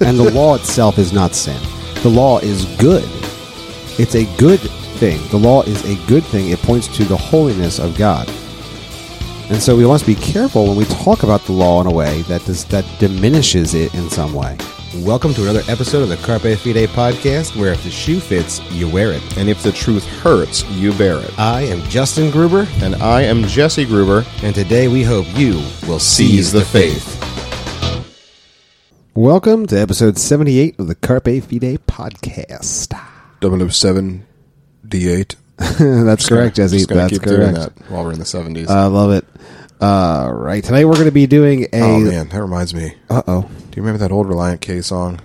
and the law itself is not sin. The law is good. It's a good thing. The law is a good thing. It points to the holiness of God. And so we must be careful when we talk about the law in a way that does, that diminishes it in some way. Welcome to another episode of the Carpe Fide podcast, where if the shoe fits, you wear it. And if the truth hurts, you bear it. I am Justin Gruber, And I am Jesse Gruber. and today we hope you will Seize the faith. Welcome to episode 78 of the Carpe Fide podcast. 007 D8. That's correct, Jesse. Just gonna That's keep doing correct. that while we're in the 70s. I love it. Uh, right. Tonight we're going to be doing a. oh, man. That reminds me. Uh oh. Do you remember that old Relient K song?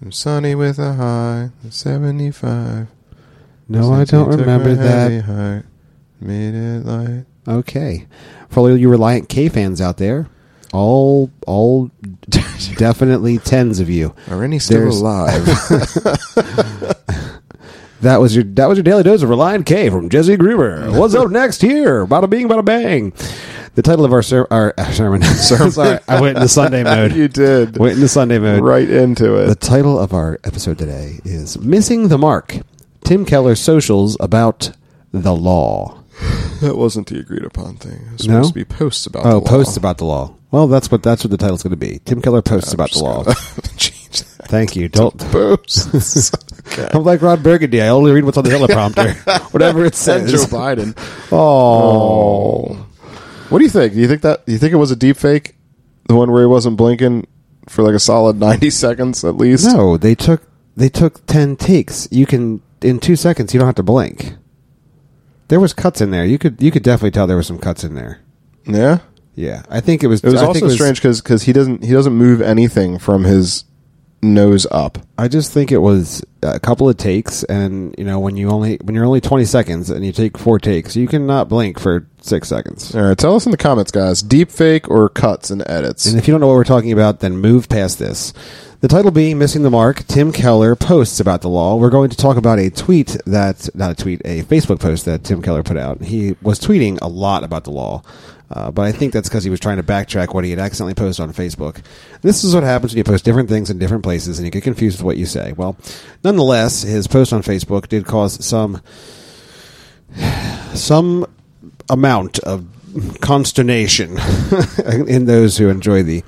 I'm sunny with a high, 75. No, I don't Took my remember heavy that. heart, made it light. Okay. For all you Relient K fans out there, all all definitely tens of you. Are any still There's- alive? That was your that was your daily dose of Relient K from Jesse Gruber. What's up next here? Bada bing, bada bang. The title of our ser- our uh, sermon. Sorry, I went into Sunday mode. you did. Went into Sunday mode. right into it. The title of our episode today is Missing the Mark. Tim Keller's socials about the law. that wasn't the agreed upon thing. It was No? supposed to be posts about Oh, the law. Oh posts about the law. Well, that's what that's what the title's going to be. Tim Keller posts about the law. Change that. Thank you. Don't. Posts. okay. I'm like Ron Burgundy. I only read what's on the teleprompter, whatever it says. Joe Biden. Oh. oh, What do you think? Do you think that? Do you think it was a deep fake? The one where he wasn't blinking for like a solid ninety seconds at least. no! They took they took ten takes. You can in two seconds. You don't have to blink. There was cuts in there. You could you could definitely tell there was some cuts in there. Yeah. Yeah, I think it was. It was I think also strange because he doesn't he doesn't move anything from his nose up. I just think it was a couple of takes, and you know when you only when you're only twenty seconds and you take four takes, you cannot blink for six seconds. All right, tell us in the comments, guys. Deep fake or cuts and edits? And if you don't know what we're talking about, then move past this. The title being Missing the Mark, Tim Keller posts about the law. We're going to talk about a tweet that, not a tweet, a Facebook post that Tim Keller put out. He was tweeting a lot about the law, uh, but I think that's because he was trying to backtrack what he had accidentally posted on Facebook. This is what happens when you post different things in different places and you get confused with what you say. Well, nonetheless, his post on Facebook did cause some some amount of consternation in those who enjoy the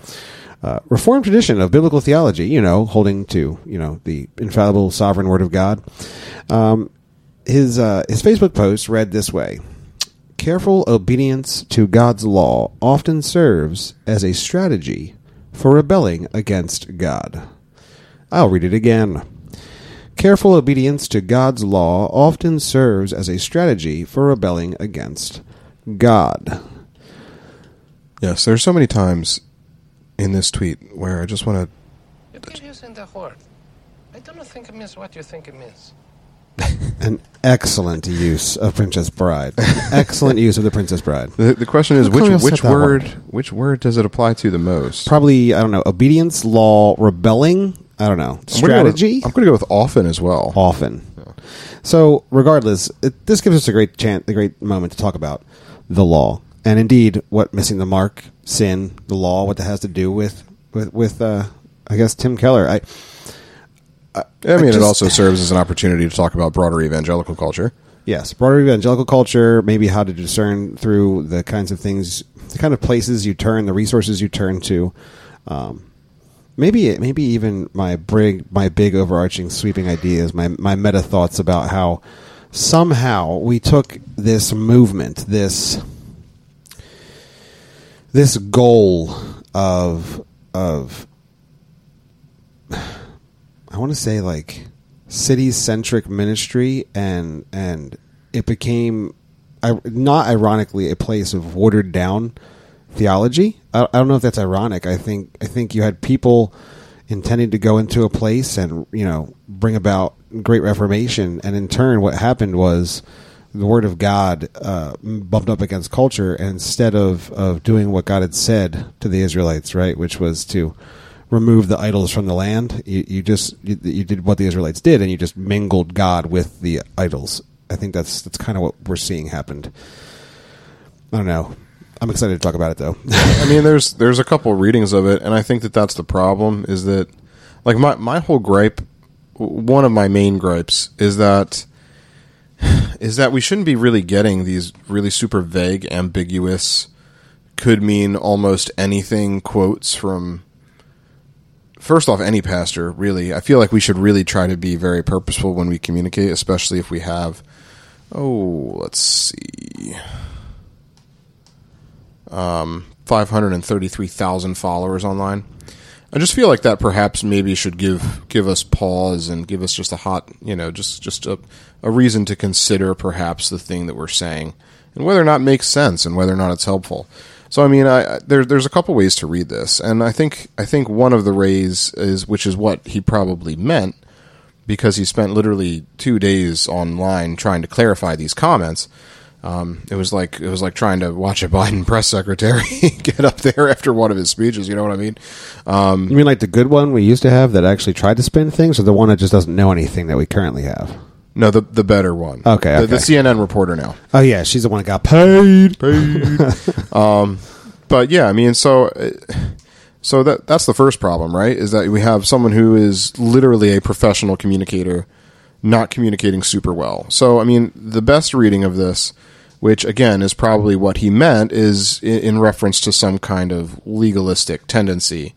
uh, Reformed tradition of biblical theology, you know, holding to you know the infallible sovereign word of God. Um, his uh, his Facebook post read this way: Careful obedience to God's law often serves as a strategy for rebelling against God. I'll read it again. Careful obedience to God's law often serves as a strategy for rebelling against God. yes, there's so many times in this tweet where I just want to. You keep using the word. I don't think it means what you think it means. An excellent use of Princess Bride. excellent use of the Princess Bride. The, the question is How come which you'll which that word word? which word does it apply to the most? Probably, I don't know, obedience, law, rebelling. I don't know. I'm gonna go with- Strategy? I'm going to go with often as well. often. So, regardless, it, this gives us a great chance, a great moment to talk about the law, and indeed, what missing the mark, sin, the law, what that has to do with with with. Uh, I guess Tim Keller. I I mean, it just- also serves as an opportunity to talk about broader evangelical culture. yes, broader evangelical culture, maybe how to discern through the kinds of things, the kind of places you turn, the resources you turn to. Um, maybe maybe even my big my big overarching sweeping ideas my my meta thoughts about how somehow we took this movement this this goal of of I want to say like city centric ministry and and it became not ironically a place of watered down theology. I, don't know if that's ironic. I think I think you had people intending to go into a place and you know bring about great reformation, and in turn, what happened was the word of God uh, bumped up against culture, and instead of of doing what God had said to the Israelites, right, which was to remove the idols from the land, you, you just you, you did what the Israelites did, and you just mingled God with the idols. I think that's that's kind of what we're seeing happened. I don't know. I'm excited to talk about it though. I mean, there's there's a couple readings of it, and I think that that's the problem. Is that like my my whole gripe, one of my main gripes is that is that we shouldn't be really getting these really super vague, ambiguous, could mean almost anything quotes from. First off, any pastor, really. I feel like we should really try to be very purposeful when we communicate, especially if we have. Oh, let's see. Um, 533,000 followers online. I just feel like that perhaps maybe should give give us pause and give us just a hot, you know, just just a, a reason to consider perhaps the thing that we're saying and whether or not it makes sense and whether or not it's helpful. So I mean, I, there, there's a couple ways to read this, and I think I think one of the ways is which is what he probably meant because he spent literally two days online trying to clarify these comments. Um, it was like it was like trying to watch a Biden press secretary get up there after one of his speeches. You know what I mean? You mean like the good one we used to have that actually tried to spin things, or the one that just doesn't know anything that we currently have? No, the the better one. Okay, the, the. CNN reporter now. Oh yeah, she's the one that got paid. But yeah, I mean, so uh, so that that's the first problem, right? Is that we have someone who is literally a professional communicator, not communicating super well. So I mean, the best reading of this, which again is probably what he meant, is in, in reference to some kind of legalistic tendency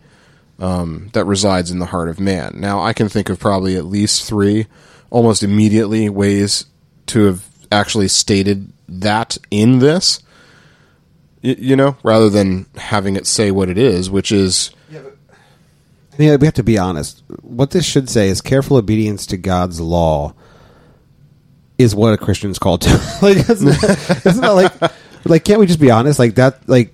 um, that resides in the heart of man. Now, I can think of probably at least three, almost immediately, ways to have actually stated that in this. Y- You know, rather than having it say what it is, which is Yeah, we have to be honest. What this should say is careful obedience to God's law is what a Christian's called to. like, isn't that, isn't that like, like, can't we just be honest? Like that, like,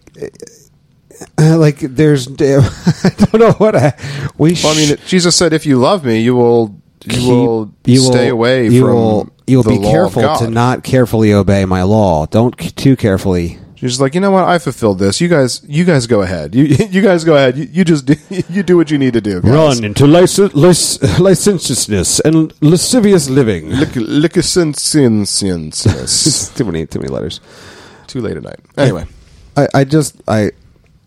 like there's, I don't know what I, we. Well, I mean, sh- Jesus said, "If you love me, you will you keep- will you stay will- away you from will, you will be careful to not carefully obey my law. Don't c- too carefully. She's like, you know what? I fulfilled this. You guys, you guys go ahead. You you guys go ahead. You, you just do, you do what you need to do. Guys. into lic- lic- licentiousness and lascivious living. Lick, lick too many, too many letters. Too late at night. Anyway, I, I just I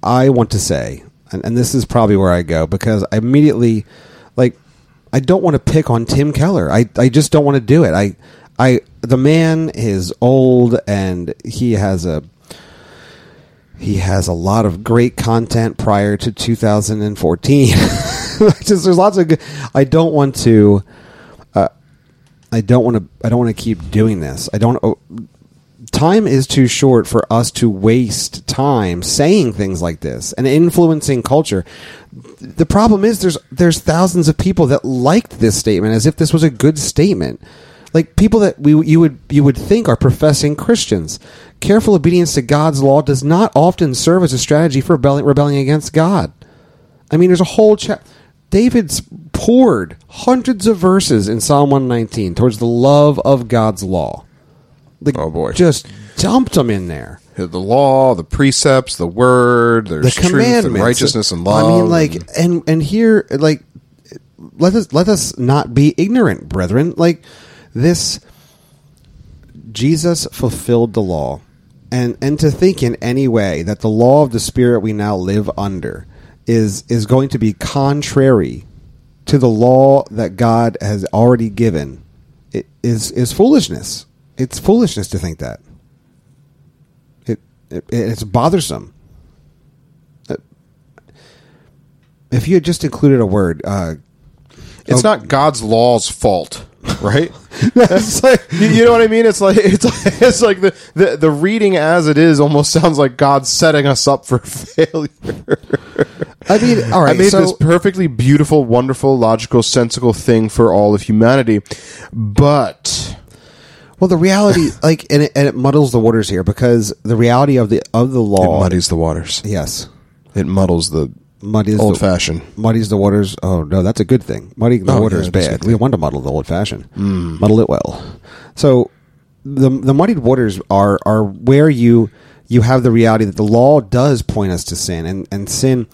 I want to say, and, and this is probably where I go because I immediately like I don't want to pick on Tim Keller. I I just don't want to do it. I I the man is old and he has a he has a lot of great content prior to 2014. just there's lots of good. I don't want to. Uh, I don't want to. I don't want to keep doing this. I don't. Time is too short for us to waste time saying things like this and influencing culture. The problem is there's there's thousands of people that liked this statement as if this was a good statement. Like people that we you would you would think are professing Christians. Careful obedience to God's law does not often serve as a strategy for rebelling, rebelling against God. I mean, there's a whole chap. David's poured hundreds of verses in Psalm 119 towards the love of God's law. Like, Oh, boy. Just dumped them in there. the law, the precepts, the word, The there's truth commandments, and righteousness and love. I mean, like, and- and and here, like, let us let us not be ignorant, brethren. Like this, Jesus fulfilled the law, and and to think in any way that the law of the Spirit we now live under is is going to be contrary to the law that God has already given it is is foolishness. It's foolishness to think that. It, it it's bothersome. Uh, If you had just included a word, uh, it's not God's law's fault, right? it's like, you, know what I mean? It's like it's it's like the, the the reading as it is almost sounds like God setting us up for failure. I mean, all right. I made so, this perfectly beautiful, wonderful, logical, sensical thing for all of humanity, but well, the reality, like, and it, and it muddles the waters here because the reality of the of the it law, muddies the waters. yes, It muddles the muddies old the, fashioned. muddies the waters. Oh no, that's a good thing. Muddying the Oh, water yeah, is bad. We want to muddle the old fashioned. Mm. Muddle it well. So the the muddied waters are are where you you have the reality that the law does point us to sin, and and sin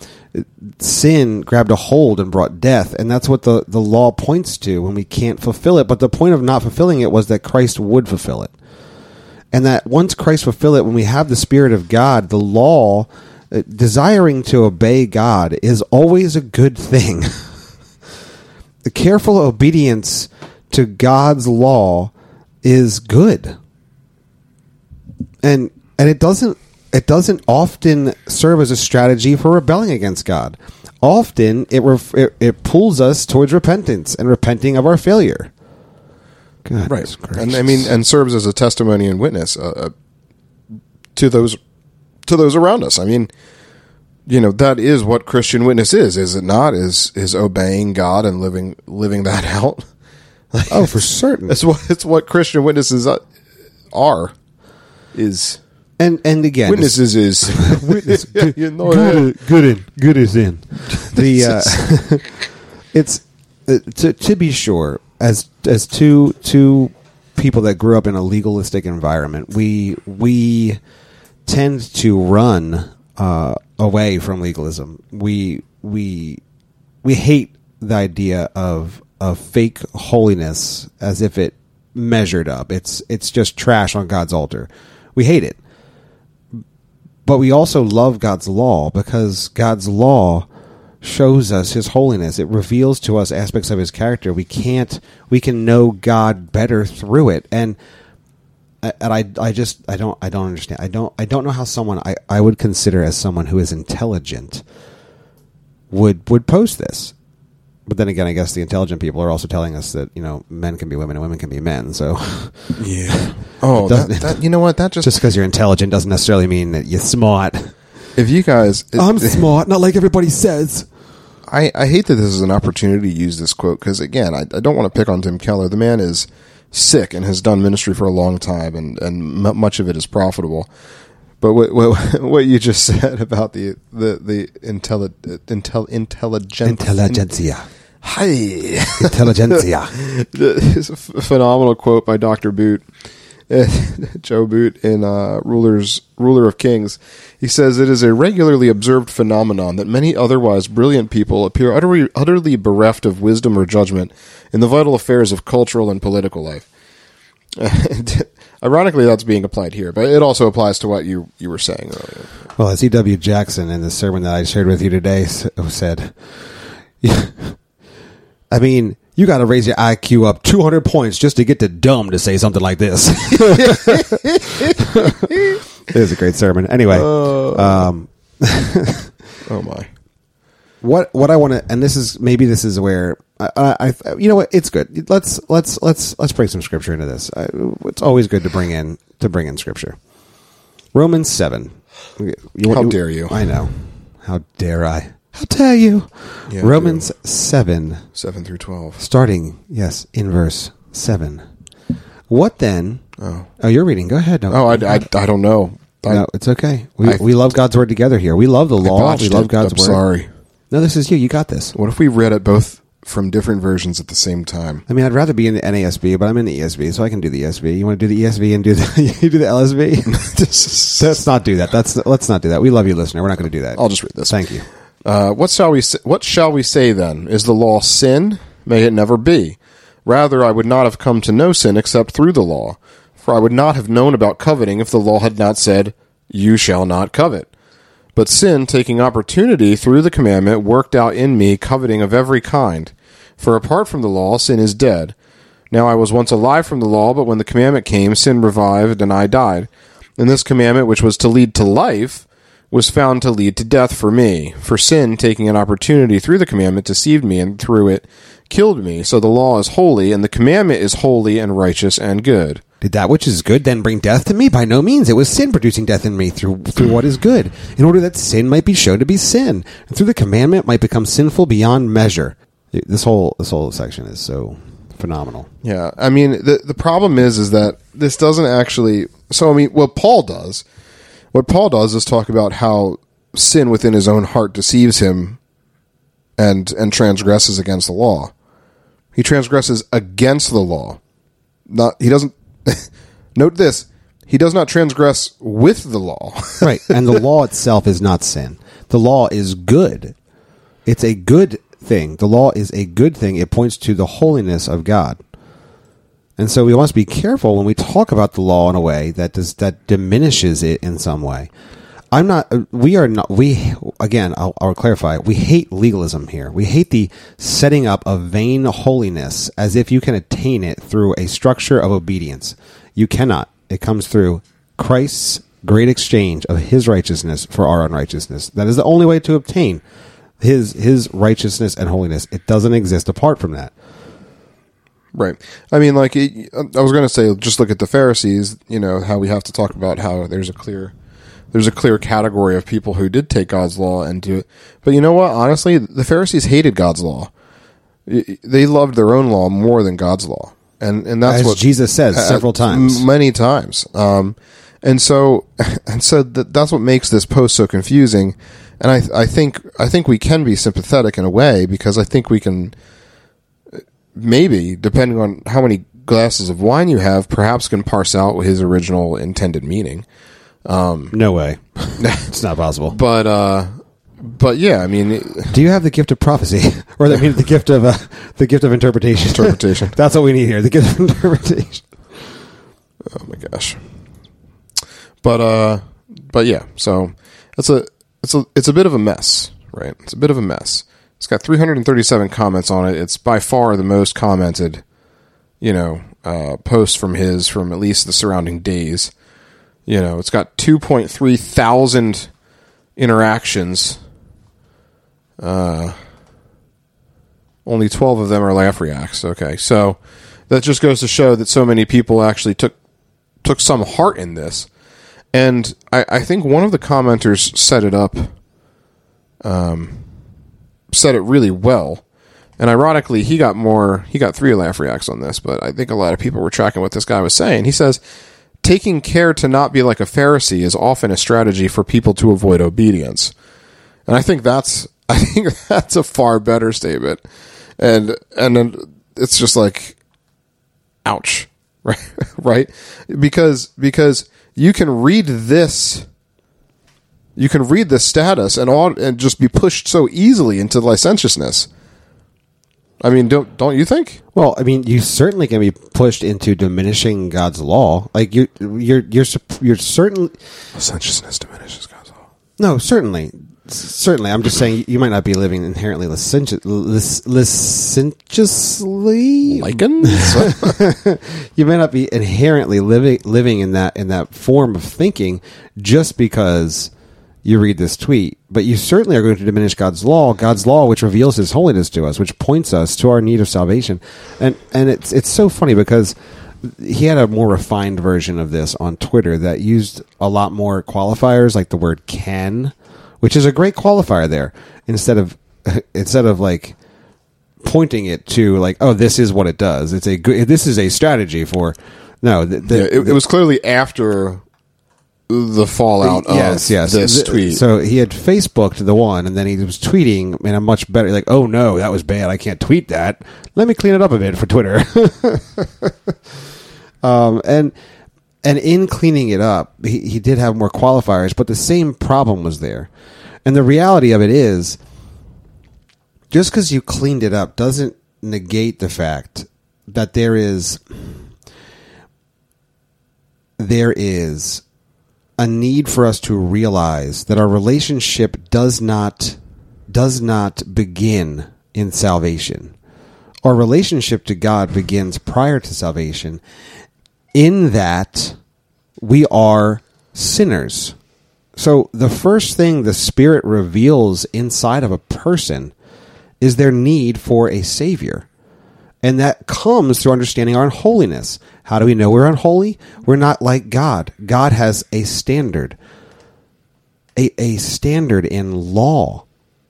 sin grabbed a hold and brought death, and that's what the the law points to when we can't fulfill it. But the point of not fulfilling it was that Christ would fulfill it and that once Christ fulfill it, when we have the Spirit of God, the law, uh, desiring to obey God, is always a good thing. the careful obedience to God's law is good. And and it doesn't it doesn't often serve as a strategy for rebelling against God. Often it ref, it, it pulls us towards repentance and repenting of our failure. Goodness right gracious. and i mean and serves as a testimony and witness uh, uh, to those to those around us i mean you know that is what christian witness is is it not is is obeying god and living living that out oh, for certain. it's what it's what christian witnesses uh, are is And and again, witnesses is witness you know that. good in good is in. The uh, it's uh, to to be sure as as two two people that grew up in a legalistic environment we we tend to run uh, away from legalism. We we we hate the idea of of fake holiness as if it measured up. It's it's just trash on God's altar. We hate it but we also love God's law because God's law shows us his holiness. It reveals to us aspects of his character. We can't we can know God better through it. And and I I just I don't I don't understand. I don't I don't know how someone I, I would consider as someone who is intelligent would would post this. But then again, I guess the intelligent people are also telling us that, you know, men can be women and women can be men. So yeah oh that, that you know what that just, just because you're intelligent doesn't necessarily mean that you're smart. if you guys it, I'm smart, not like everybody says. I, I hate that this is an opportunity to use this quote because again I, I don't want to pick on Tim Keller. The man is sick and has done ministry for a long time, and and m- much of it is profitable. But what what, what you just said about the the the intelli, intel, intelligent Intelligentsia. Hi Intelligentsia. it's a phenomenal quote by Dr. Boot, Joe Boot in uh, Rulers Ruler of Kings. He says it is a regularly observed phenomenon that many otherwise brilliant people appear utterly, utterly bereft of wisdom or judgment in the vital affairs of cultural and political life. Ironically, that's being applied here, but it also applies to what you, you were saying earlier. Well, as E.W. Jackson in the sermon that I shared with you today said, I mean, you got to raise your IQ up 200 points just to get to dumb to say something like this. it was a great sermon. Anyway, um, Oh my! what what I want to, and this is maybe this is where I, I, I, you know what, it's good. Let's let's let's let's bring some scripture into this. I, it's always good to bring in to bring in scripture. Romans seven. You, How dare you. I know. How dare I? How dare you? Yeah, Romans seven, Seven through twelve. starting yes in verse seven. What then? Oh, Oh, you're reading. Go ahead. No, oh, I, I, I don't know. I, no, it's okay. We I- we love God's word together here. We love the I law. botched We love it. God's I'm word. Sorry. No, this is you. You got this. What if we read it both from different versions at the same time? I mean, I'd rather be in the NASB, but I'm in the ESV, so I can do the ESV. You want to do the ESV and do the you do the LSV? let's not do that. That's let's not do that. We love you, listener. We're not going to do that. I'll just read this. Thank you. Uh, what shall we say, what shall we say then? Is the law sin? May it never be. Rather, I would not have come to know sin except through the law. For I would not have known about coveting if the law had not said, "You shall not covet." But sin, taking opportunity through the commandment, worked out in me coveting of every kind. For apart from the law, sin is dead. Now I was once alive from the law, but when the commandment came, sin revived, and I died. And this commandment, which was to lead to life, was found to lead to death for me. For sin, taking an opportunity through the commandment, deceived me, and through it killed me. So the law is holy, and the commandment is holy and righteous and good. Did that which is good then bring death to me? By no means. It was sin producing death in me through through what is good, in order that sin might be shown to be sin, and through the commandment might become sinful beyond measure. This whole this whole section is so phenomenal. Yeah, I mean the the problem is is that this doesn't actually. So I mean, what Paul does, what Paul does is talk about how sin within his own heart deceives him, and and transgresses against the law. He transgresses against the law. Not he doesn't. note this: he does not transgress with the law. right and the law itself is not sin the law is good it's a good thing the law is a good thing it points to the holiness of god and so we must be careful when we talk about the law in a way that does that diminishes it in some way I'm not. uh, We are not. We again. I'll, I'll clarify. We hate legalism here. We hate the setting up of vain holiness as if you can attain it through a structure of obedience. You cannot. It comes through Christ's great exchange of His righteousness for our unrighteousness. That is the only way to obtain His His righteousness and holiness. It doesn't exist apart from that. Right. I mean, like, it, I was going to say, just look at the Pharisees. You know how we have to talk about how there's a clear, there's a clear category of people who did take God's law and do it. But you know what? Honestly, the Pharisees hated God's law. They loved their own law more than God's law, and and that's As what Jesus says uh, several times. many times. Um, and so, and so that, that's what makes this post so confusing. And I, I think, I think we can be sympathetic in a way because I think we can, maybe depending on how many glasses of wine you have, perhaps can parse out his original intended meaning. No way. it's not possible. But, uh, but yeah, I mean, Do you have the gift of prophecy, or that means the gift of uh, the gift of interpretation? Interpretation. That's what we need here. The gift of interpretation. oh my gosh. But, uh, but yeah, so it's a, it's a, it's a bit of a mess, right? It's a bit of a mess. It's got 337 comments on it. It's by far the most commented, you know, uh, post from his from at least the surrounding days. You know, it's got 2.3 thousand interactions. Uh, only 12 of them are laugh reacts. Okay, so that just goes to show that so many people actually took took some heart in this. And I, I think one of the commenters set it up, um, said it really well. And ironically, he got more, he got three laugh reacts on this, but I think a lot of people were tracking what this guy was saying. He says, taking care to not be like a Pharisee is often a strategy for people to avoid obedience. And I think that's, I think that's a far better statement. And, and it's just like, ouch right right because because you can read this you can read the status and all and just be pushed so easily into licentiousness i mean don't don't you think Well, I mean, you certainly can be pushed into diminishing God's law. Like you, you're, you're, you're certain. licentiousness diminishes god's law No, certainly, certainly. I'm just saying you might not be living inherently licentious, lic- licentiously. lichens you may not be inherently living living in that in that form of thinking just because you read this tweet, but you certainly are going to diminish God's law, God's law which reveals his holiness to us, which points us to our need of salvation. And and it's it's so funny because he had a more refined version of this on Twitter that used a lot more qualifiers like the word can, which is a great qualifier there instead of instead of like pointing it to like oh this is what it does it's a good this is a strategy for no the, the, yeah, it, it was clearly after the fallout yes of yes. this Th- tweet. So he had facebooked the one and then he was tweeting in a much better like oh no that was bad. I can't tweet that. Let me clean it up a bit for twitter. Um and and in cleaning it up he, he did have more qualifiers but the same problem was there. And the reality of it is just because you cleaned it up doesn't negate the fact that there is there is a need for us to realize that our relationship does not does not begin in salvation. Our relationship to God begins prior to salvation in that we are sinners. So the first thing the Spirit reveals inside of a person is their need for a Savior. And that comes through understanding our unholiness. How do we know we're unholy? We're not like God. God has a standard, a, a standard in law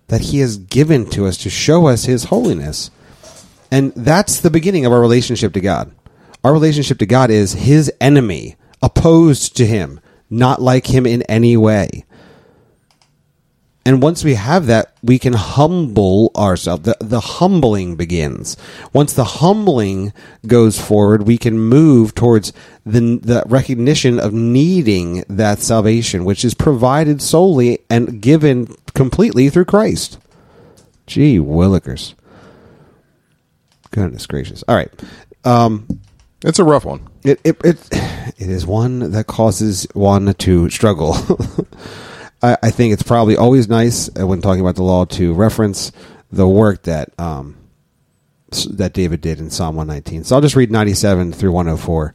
that He has given to us to show us His holiness. And that's the beginning of our relationship to God. Our relationship to God is His enemy, opposed to Him, not like Him in any way. And once we have that, we can humble ourselves. The, the humbling begins. Once the humbling goes forward, we can move towards the, the recognition of needing that salvation, which is provided solely and given completely through Christ. Gee willikers. Goodness gracious. All right. Um, it's a rough one it, it, it, it is one that causes one to struggle. I, I think it's probably always nice uh, when talking about the law to reference the work that um, that David did in Psalm 119. So I'll just read 97 through 104.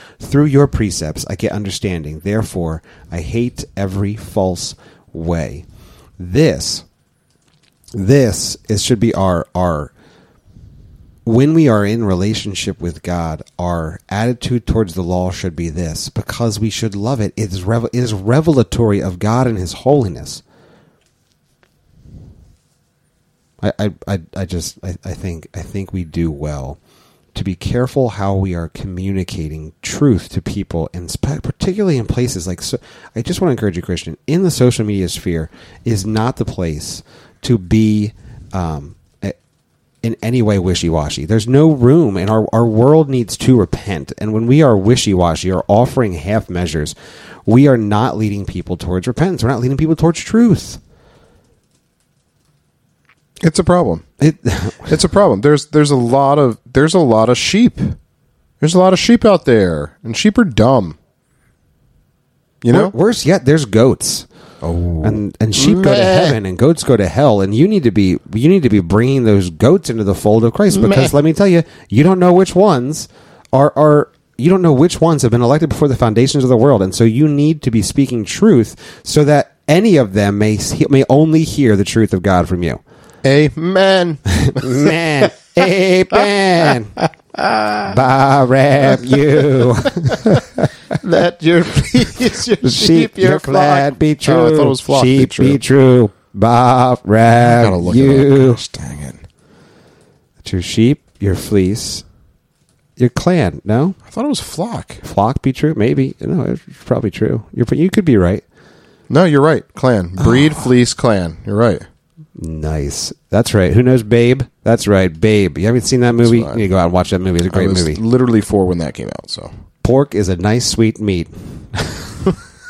Through your precepts I get understanding. Therefore, I hate every false way. This, this is should be our our when we are in relationship with God, our attitude towards the law should be this because we should love it. It is, revel- it is revelatory of God and His holiness. I, I, I, just I, I think I think we do well to be careful how we are communicating truth to people, and particularly in places like. So, I just want to encourage you, Christian, in the social media sphere is not the place to be um, in any way wishy washy. There's no room, and our our world needs to repent. And when we are wishy washy or offering half measures, we are not leading people towards repentance. We're not leading people towards truth. It's a problem. It, It's a problem. There's there's a lot of there's a lot of sheep. There's a lot of sheep out there, and sheep are dumb. You know, Wor- worse yet, there's goats. Oh. and and sheep go to heaven and goats go to hell, and you need to be you need to be bringing those goats into the fold of Christ because Meh. let me tell you, you don't know which ones are are you don't know which ones have been elected before the foundations of the world, and so you need to be speaking truth so that any of them may may only hear the truth of God from you. Amen. Man, amen. Barab you. Let your please your sheep, your glad be true. Oh, I thought it was flock sheep be true. be true. Bob I rab gotta you. Gosh, dang it! It's your sheep, your fleece, your clan. No, I thought it was flock. flock be true. Maybe no, it's probably true. You're you could be right. No, you're right. Clan, breed, oh. fleece, clan. You're right. Nice. That's right. Who knows Babe? That's right, Babe. You haven't seen that movie? You need to go out and watch that movie. It's a great was movie. literally four when that came out. So Pork is a nice sweet meat.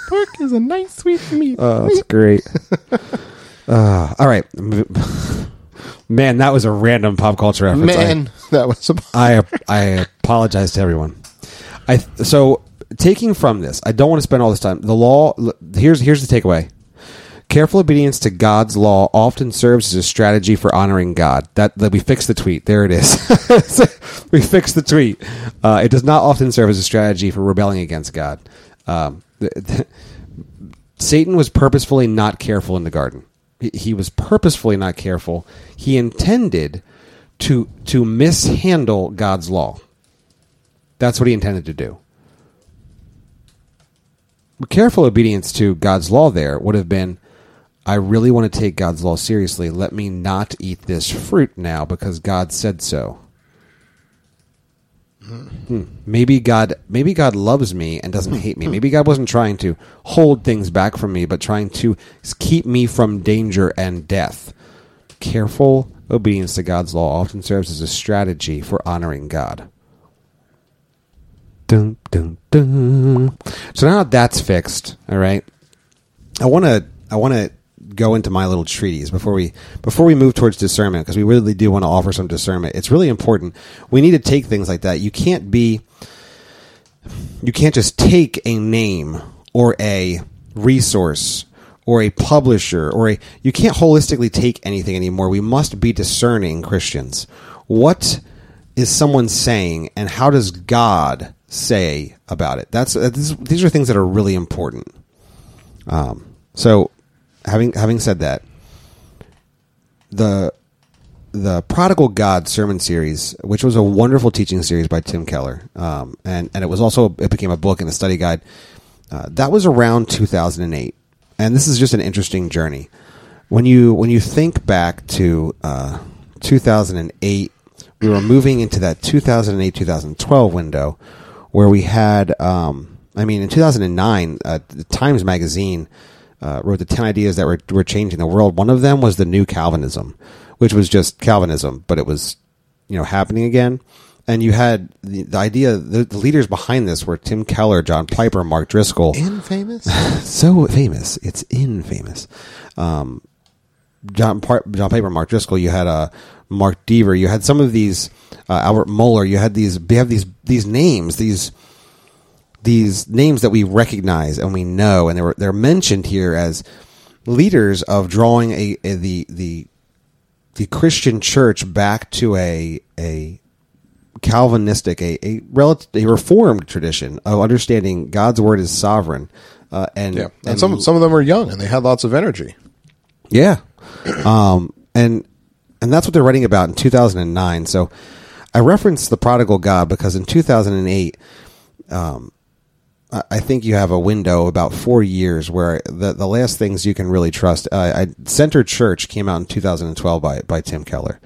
pork is a nice sweet meat. Oh, that's great. uh, all right. Man, that was a random pop culture reference. I- Man, that was a I I apologize to everyone. I so taking from this, I don't want to spend all this time. The law here's here's the takeaway. Careful obedience to God's law often serves as a strategy for honoring God. That, that we fixed the tweet. There it is. we fixed the tweet. Uh, it does not often serve as a strategy for rebelling against God. Um, Satan was purposefully not careful in the garden. He- He was purposefully not careful. He intended to to mishandle God's law. That's what he intended to do. Careful obedience to God's law there would have been I really want to take God's law seriously. Let me not eat this fruit now because God said so. Hmm. Maybe God maybe God loves me and doesn't hate me. Maybe God wasn't trying to hold things back from me, but trying to keep me from danger and death. Careful obedience to God's law often serves as a strategy for honoring God. Dun, dun, dun. So now that's fixed, all right. I want to I want to go into my little treatise before we before we move towards discernment because we really do want to offer some discernment. It's really important. We need to take things like that. You can't be you can't just take a name or a resource or a publisher or a you can't holistically take anything anymore. We must be discerning Christians. What is someone saying and how does God say about it? That's uh, these are things that are really important. Um, so having having said that, the the Prodigal God sermon series, which was a wonderful teaching series by Tim Keller, um, and and it was also it became a book and a study guide. Uh, that was around 2008, and this is just an interesting journey. When you when you think back to uh, 2008, we were moving into that 2008 2012 window where we had. Um, I mean, in 2009, uh, the Times Magazine uh, wrote the ten ideas that were were changing the world. One of them was the new Calvinism, which was just Calvinism, but it was you know happening again. And you had the, the idea. The, the leaders behind this were Tim Keller, John Piper, Mark Driscoll. Infamous. so famous, it's infamous. Um, John Par- John Piper, Mark Driscoll. You had uh, Mark Dever. You had some of these uh, Albert Mohler. You had these. You have these these names. These these names that we recognize and we know, and they were they're mentioned here as leaders of drawing a, a the the the Christian church back to a a Calvinistic, a a, relative, a reformed tradition of understanding God's word is sovereign, uh, and yeah, and some some of them were young and they had lots of energy. yeah, um, and and that's what they're writing about in 2009. So I referenced the prodigal God because in 2008, um, I think you have a window about four years where the the last things you can really trust. Uh, I, Center Church came out in 2012 by by Tim Keller.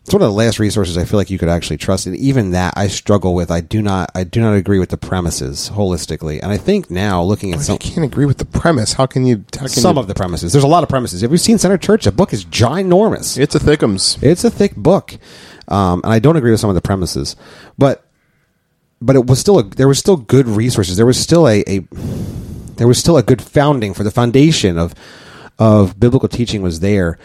It's one of the last resources I feel like you could actually trust, and even that I struggle with. I do not I do not agree with the premises holistically, and I think now looking at some you can't agree with the premise, how can you? How can some you, of the premises, there's a lot of premises. Have you seen Center Church? The book is ginormous. It's a thickums. It's a thick book, um, and I don't agree with some of the premises, but but it was still a, there was still good resources. There was still a, a there was still a good founding for the foundation of of biblical teaching was there.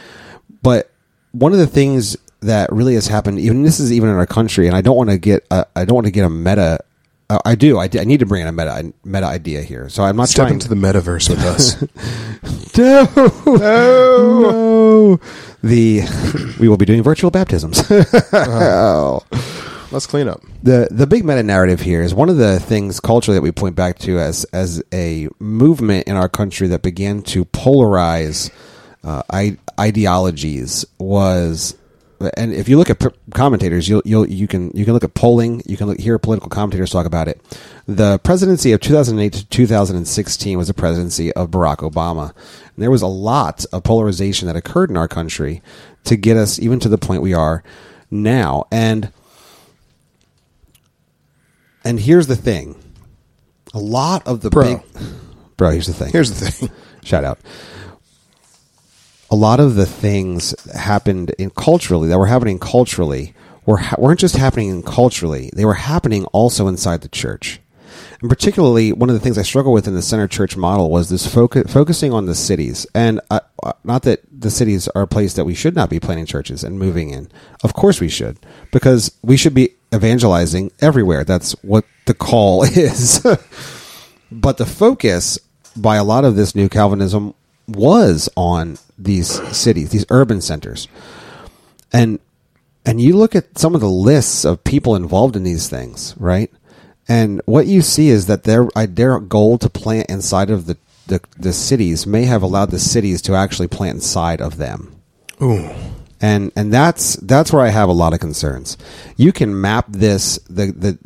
But one of the things that really has happened, even this is even in our country, and I don't want to get a, I don't want to get a meta. Uh, I do. I, I need to bring in a meta meta idea here. So I'm not Step trying into the metaverse with us. no, no. The we will be doing virtual baptisms. Oh. Let's clean up. the the big meta narrative here is one of the things culturally that we point back to as as a movement in our country that began to polarize uh, I, ideologies was and if you look at p- commentators you'll, you'll you can you can look at polling you can look, hear political commentators talk about it. The presidency of 2008 to 2016 was the presidency of Barack Obama. And there was a lot of polarization that occurred in our country to get us even to the point we are now. And and here's the thing. A lot of the Bro. big Bro, here's the thing. Here's the thing. Shout out. A lot of the things happened in culturally that were happening culturally were ha- weren't just happening culturally; they were happening also inside the church. And particularly, one of the things I struggle with in the center church model was this focus, focusing on the cities. And uh, uh, not that the cities are a place that we should not be planting churches and moving in. Of course, we should, because we should be evangelizing everywhere. That's what the call is. but the focus by a lot of this new Calvinism was on these cities, these urban centers. And and you look at some of the lists of people involved in these things, right? And what you see is that their uh, their goal to plant inside of the, the the cities may have allowed the cities to actually plant inside of them Ooh. And and that's that's where I have a lot of concerns. You can map this the the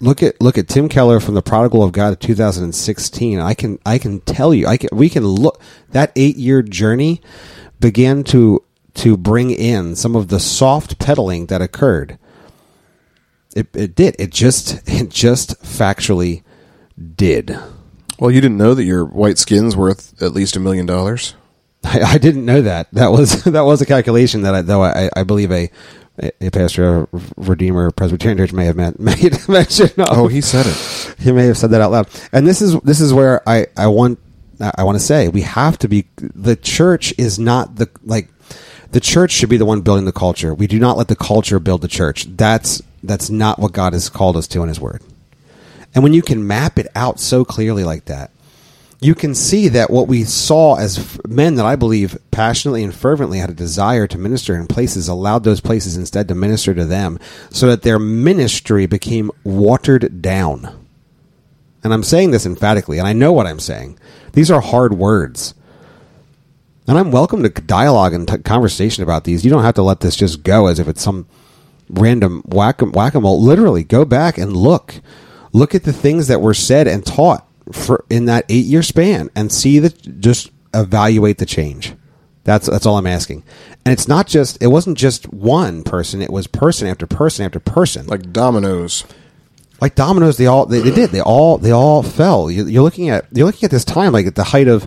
look at look at Tim Keller from the Prodigal of God of 2016. I can I can tell you I can we can look that eight year journey began to to bring in some of the soft pedaling that occurred. It it did it just it just factually did. Well, you didn't know that your white skin's worth at least a million dollars. I, I didn't know that. That was that was a calculation that I though I, I believe a a pastor of Redeemer Presbyterian Church may have meant, made mention of. Oh, he said it. he may have said that out loud. And this is this is where I I want I want to say we have to be the church is not the like the church should be the one building the culture. We do not let the culture build the church. That's that's not what God has called us to in his word. And when you can map it out so clearly like that, you can see that what we saw as men that I believe passionately and fervently had a desire to minister in places allowed those places instead to minister to them so that their ministry became watered down. And I'm saying this emphatically, and I know what I'm saying. These are hard words. And I'm welcome to dialogue and t- conversation about these. You don't have to let this just go as if it's some random whack a mole. Literally, go back and look. Look at the things that were said and taught for in that eight year span and see that just evaluate the change. That's that's all I'm asking. And it's not just it wasn't just one person, it was person after person after person. Like dominoes. like dominoes, they all they, they did. They all they all fell. You, you're looking at you're looking at this time like at the height of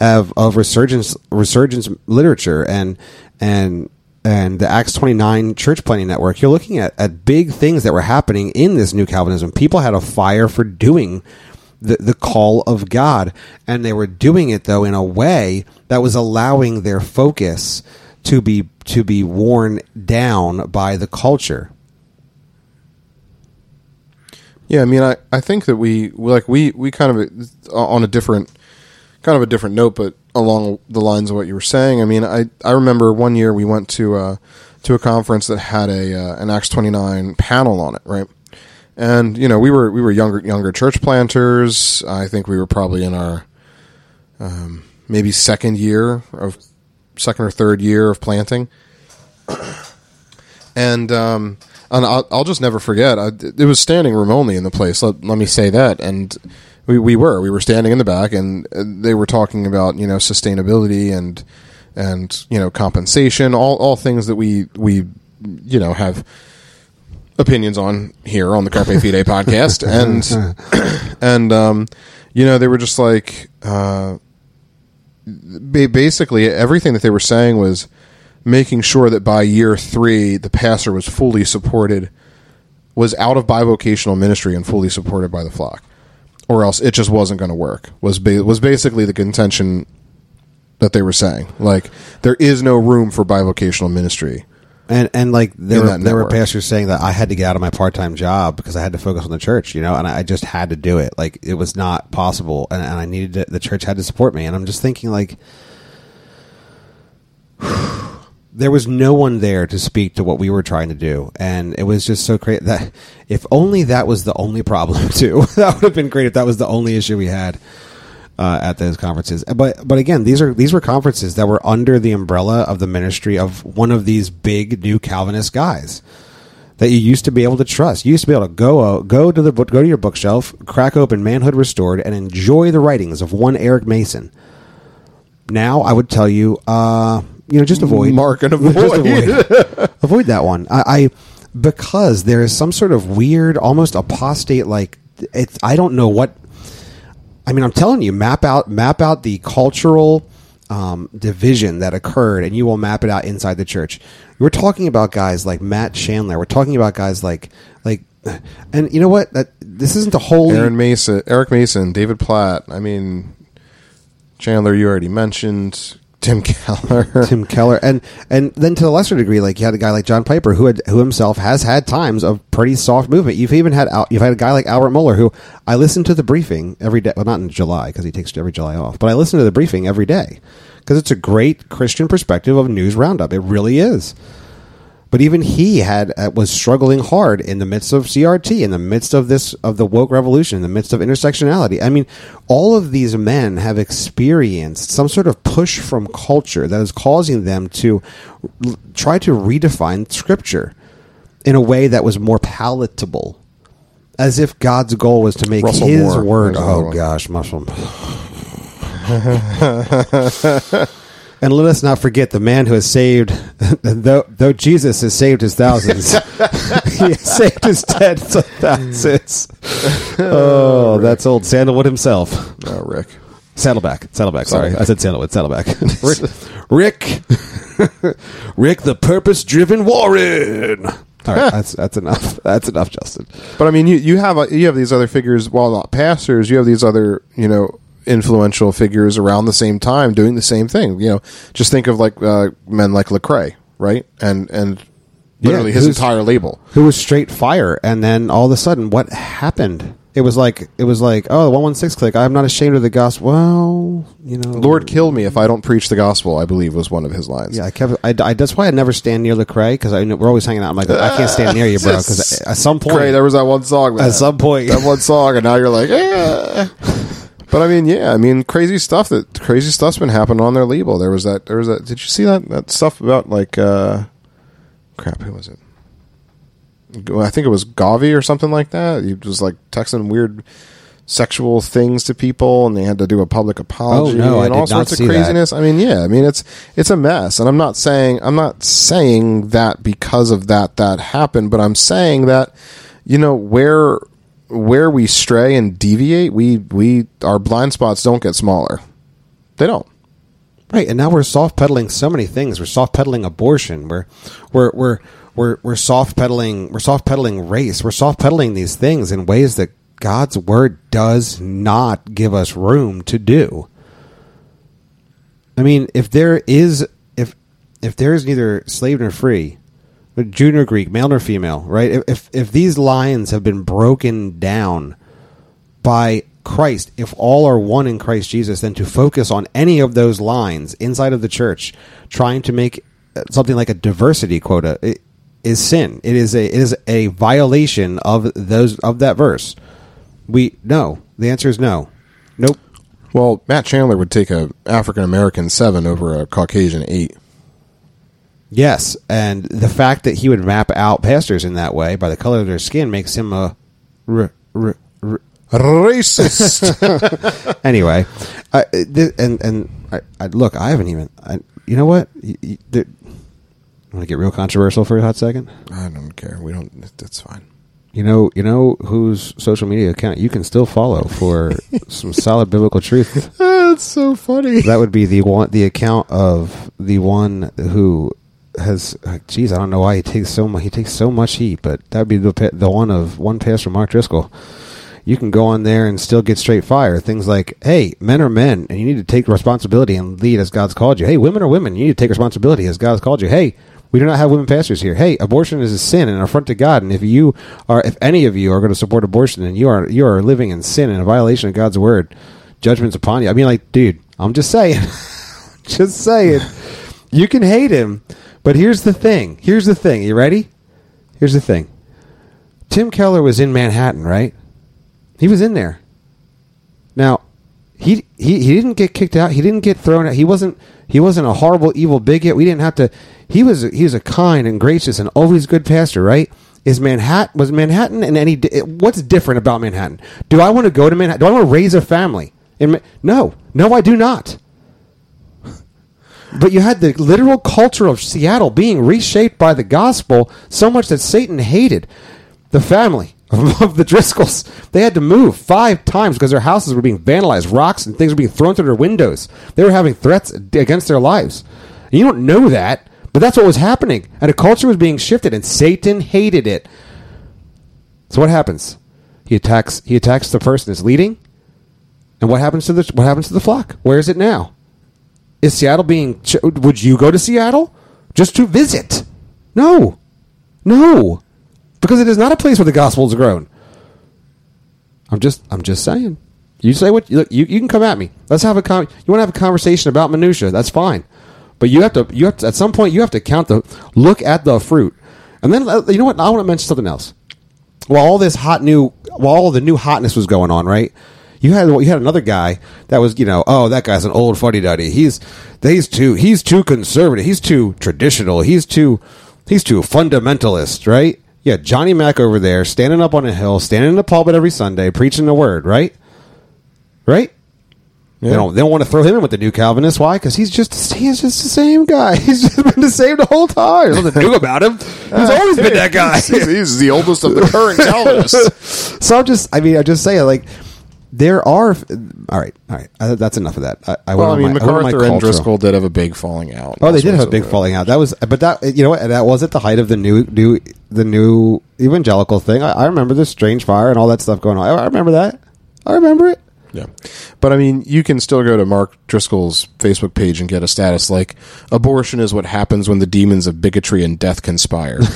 of, of resurgence resurgence literature and and and the Acts 29 church planning network, you're looking at, at big things that were happening in this new Calvinism. People had a fire for doing the, the call of God. And they were doing it, though, in a way that was allowing their focus to be, to be worn down by the culture. Yeah, I mean, I, I think that we like we we kind of on a different kind of a different note, but along the lines of what you were saying. I mean, I I remember one year we went to uh, to a conference that had a uh, an Acts twenty nine panel on it, right? And you know, we were we were younger younger church planters. I think we were probably in our um, maybe second year of second or third year of planting, and um, and I'll, I'll just never forget. I, it was standing room only in the place. Let, let me say that. And we, we were we were standing in the back, and they were talking about you know sustainability and and you know compensation, all all things that we we you know have opinions on here on the Carpe Fide podcast, and and um, you know they were just like uh, basically everything that they were saying was making sure that by year three the pastor was fully supported, was out of bivocational ministry and fully supported by the flock, or else it just wasn't going to work. Was ba- was basically the contention that they were saying. Like there is no room for bivocational ministry. And and like there In were there were pastors saying that I had to get out of my part time job because I had to focus on the church, you know, and I just had to do it. Like it was not possible, and, and I needed to, the church had to support me. And I'm just thinking like. There was no one there to speak to what we were trying to do, and it was just so great that if only that was the only problem too, that would have been great if that was the only issue we had uh, at those conferences. But but again, these are these were conferences that were under the umbrella of the ministry of one of these big new Calvinist guys that you used to be able to trust. You used to be able to go uh, go to the go to your bookshelf, crack open Manhood Restored, and enjoy the writings of one Eric Mason. Now, I would tell you, uh, you know, just avoid Mark and avoid. avoid, avoid that one. I, I because there is some sort of weird, almost apostate like it's. I don't know what. I mean, I'm telling you, map out map out the cultural um, division that occurred, and you will map it out inside the church. We're talking about guys like Matt Chandler. We're talking about guys like like, and you know what? That this isn't the whole Aaron Mason, Eric Mason, David Platt. I mean, Chandler, you already mentioned Tim Keller. Tim Keller, and and then to a lesser degree, like you had a guy like John Piper, who had who himself has had times of pretty soft movement. You've even had Al- you've had a guy like Albert Mohler, who I listen to the briefing every day. Well, not in July because he takes every July off, but I listen to the briefing every day because it's a great Christian perspective of news roundup. It really is. But even he had uh, was struggling hard in the midst of CRT, in the midst of this of the woke revolution, in the midst of intersectionality. I mean, all of these men have experienced some sort of push from culture that is causing them to try to redefine Scripture in a way that was more palatable, as if God's goal was to make Russell His Moore. word. There's Oh gosh, muscle. And let us not forget the man who has saved, though, though Jesus has saved his thousands, he has saved his tens of thousands. Oh, oh that's old Sandalwood himself. Oh, Rick. Saddleback. Saddleback. Sorry. Saddleback. I said Sandalwood. Saddleback. Rick. Rick. Rick, the purpose driven Warren. All right. That's, that's enough. That's enough, Justin. But I mean, you you have uh, you have these other figures, while not pastors, you have these other you know influential figures around the same time doing the same thing. You know, just think of like uh, men like Lecrae, right? And and literally Yeah, his entire label. who was straight fire and then all of a sudden what happened it was like it was like oh the 116 Clique i'm not ashamed of the gospel well you know Lord, kill me if I don't preach the gospel. I believe was one of his lines. yeah i kept I, I that's why i never stand near lecrae because i we're always hanging out i'm like i can't stand near you bro because at some point Great, there was that one song. Man. at some point that one song, and now you're like, eh. But I mean, yeah, I mean, crazy stuff that crazy stuff's been happening on their label. There was that. There was that. Did you see that that stuff about like, uh crap? Who was it? I think it was Gawvi or something like that. He was like texting weird sexual things to people, and they had to do a public apology Oh, no, and all sorts of see that. craziness. I mean, yeah, I mean, it's it's a mess, and I'm not saying I'm not saying that because of that that happened, but I'm saying that you know where where we stray and deviate, we we our blind spots don't get smaller. They don't. Right, and now we're soft pedaling so many things. We're soft pedaling abortion. We're we're we're we're we're soft pedaling we're soft pedaling race. We're soft pedaling these things in ways that God's word does not give us room to do. I mean, if there is if if there is neither slave nor free, Jew nor Greek, male or female, right? If if, these lines have been broken down by Christ, if all are one in Christ Jesus, then to focus on any of those lines inside of the church, trying to make uh, something like a diversity quota, it, is sin. It is a it is a violation of those of that verse. We no. The answer is no. Nope. Well, Matt Chandler would take a African American seven over a Caucasian eight. Yes, and the fact that he would map out pastors in that way by the color of their skin makes him a r- r- r- Racist. anyway, I, th- and and I, I, look, I haven't even. I, you know what? You, you, there, want to get real controversial for a hot second? I don't care. We don't. That's fine. You know, you know whose social media account you can still follow for some solid biblical truth. That's so funny. That would be the one, the account of the one who has. Uh, geez, I don't know why he takes so much. He takes so much heat, but that would be the the one of one pastor Mark Driscoll. You can go on there and still get straight fire. Things like, "Hey, men are men, and you need to take responsibility and lead as God's called you." Hey, women are women, you need to take responsibility as God's called you. Hey, we do not have women pastors here. Hey, abortion is a sin and an affront to God. And if you are, if any of you are going to support abortion, and you are you are living in sin and a violation of God's word, judgment's upon you. I mean, like, dude, I'm just saying, just saying, you can hate him, but here's the thing. Here's the thing. You ready? Here's the thing. Tim Keller was in Manhattan, right? He was in there. Now, he he he didn't get kicked out. He didn't get thrown out. He wasn't he wasn't a horrible evil bigot. We didn't have to. He was he was a kind and gracious and always good pastor, right? Is Manhattan was Manhattan and any what's different about Manhattan? Do I want to go to Manhattan? Do I want to raise a family? In, no, no, I do not. But you had the literal culture of Seattle being reshaped by the gospel so much that Satan hated the family of the Driscolls. They had to move five times because their houses were being vandalized. Rocks and things were being thrown through their windows. They were having threats against their lives. You don't know that, but that's what was happening. And a culture was being shifted, and Satan hated it. So what happens? He attacks. He attacks the person that's leading. And what happens to the what happens to the flock? Where is it now? Is Seattle being? Would you go to Seattle just to visit? No, no because it is not a place where the gospel is grown. I'm just I'm just saying. You say what look, you you can come at me. Let's have a con- you want to have a conversation about minutia. That's fine, but you have to you have to, at some point you have to count the look at the fruit, and then uh, you know what I want to mention something else. While all this hot new while all the new hotness was going on, right? You had you had another guy that was you know oh that guy's an old fuddy duddy. He's he's too he's too conservative. He's too traditional. He's too he's too fundamentalist, right? Yeah, Johnny Mack over there, standing up on a hill, standing in the pulpit every Sunday, preaching the word, right? Right? Yeah. They don't. They don't want to throw him in with the new Calvinists. Why? Because he's just he's just the same guy. He's just been the same the whole time. There's nothing new about him. He's always been that guy. he's the oldest of the current Calvinists. so I'm just. I mean, I just say like there are. All right, all right. Uh, that's enough of that. I, I well, I mean, my, MacArthur I and Driscoll did have a big falling out. Oh, they did have a big falling out. That was, but that you know what? That was at the height of the new, new, the new evangelical thing. I, I remember the strange fire and all that stuff going on. I, I remember that. I remember it. Yeah. But I mean, you can still go to Mark Driscoll's Facebook page and get a status like abortion is what happens when the demons of bigotry and death conspire.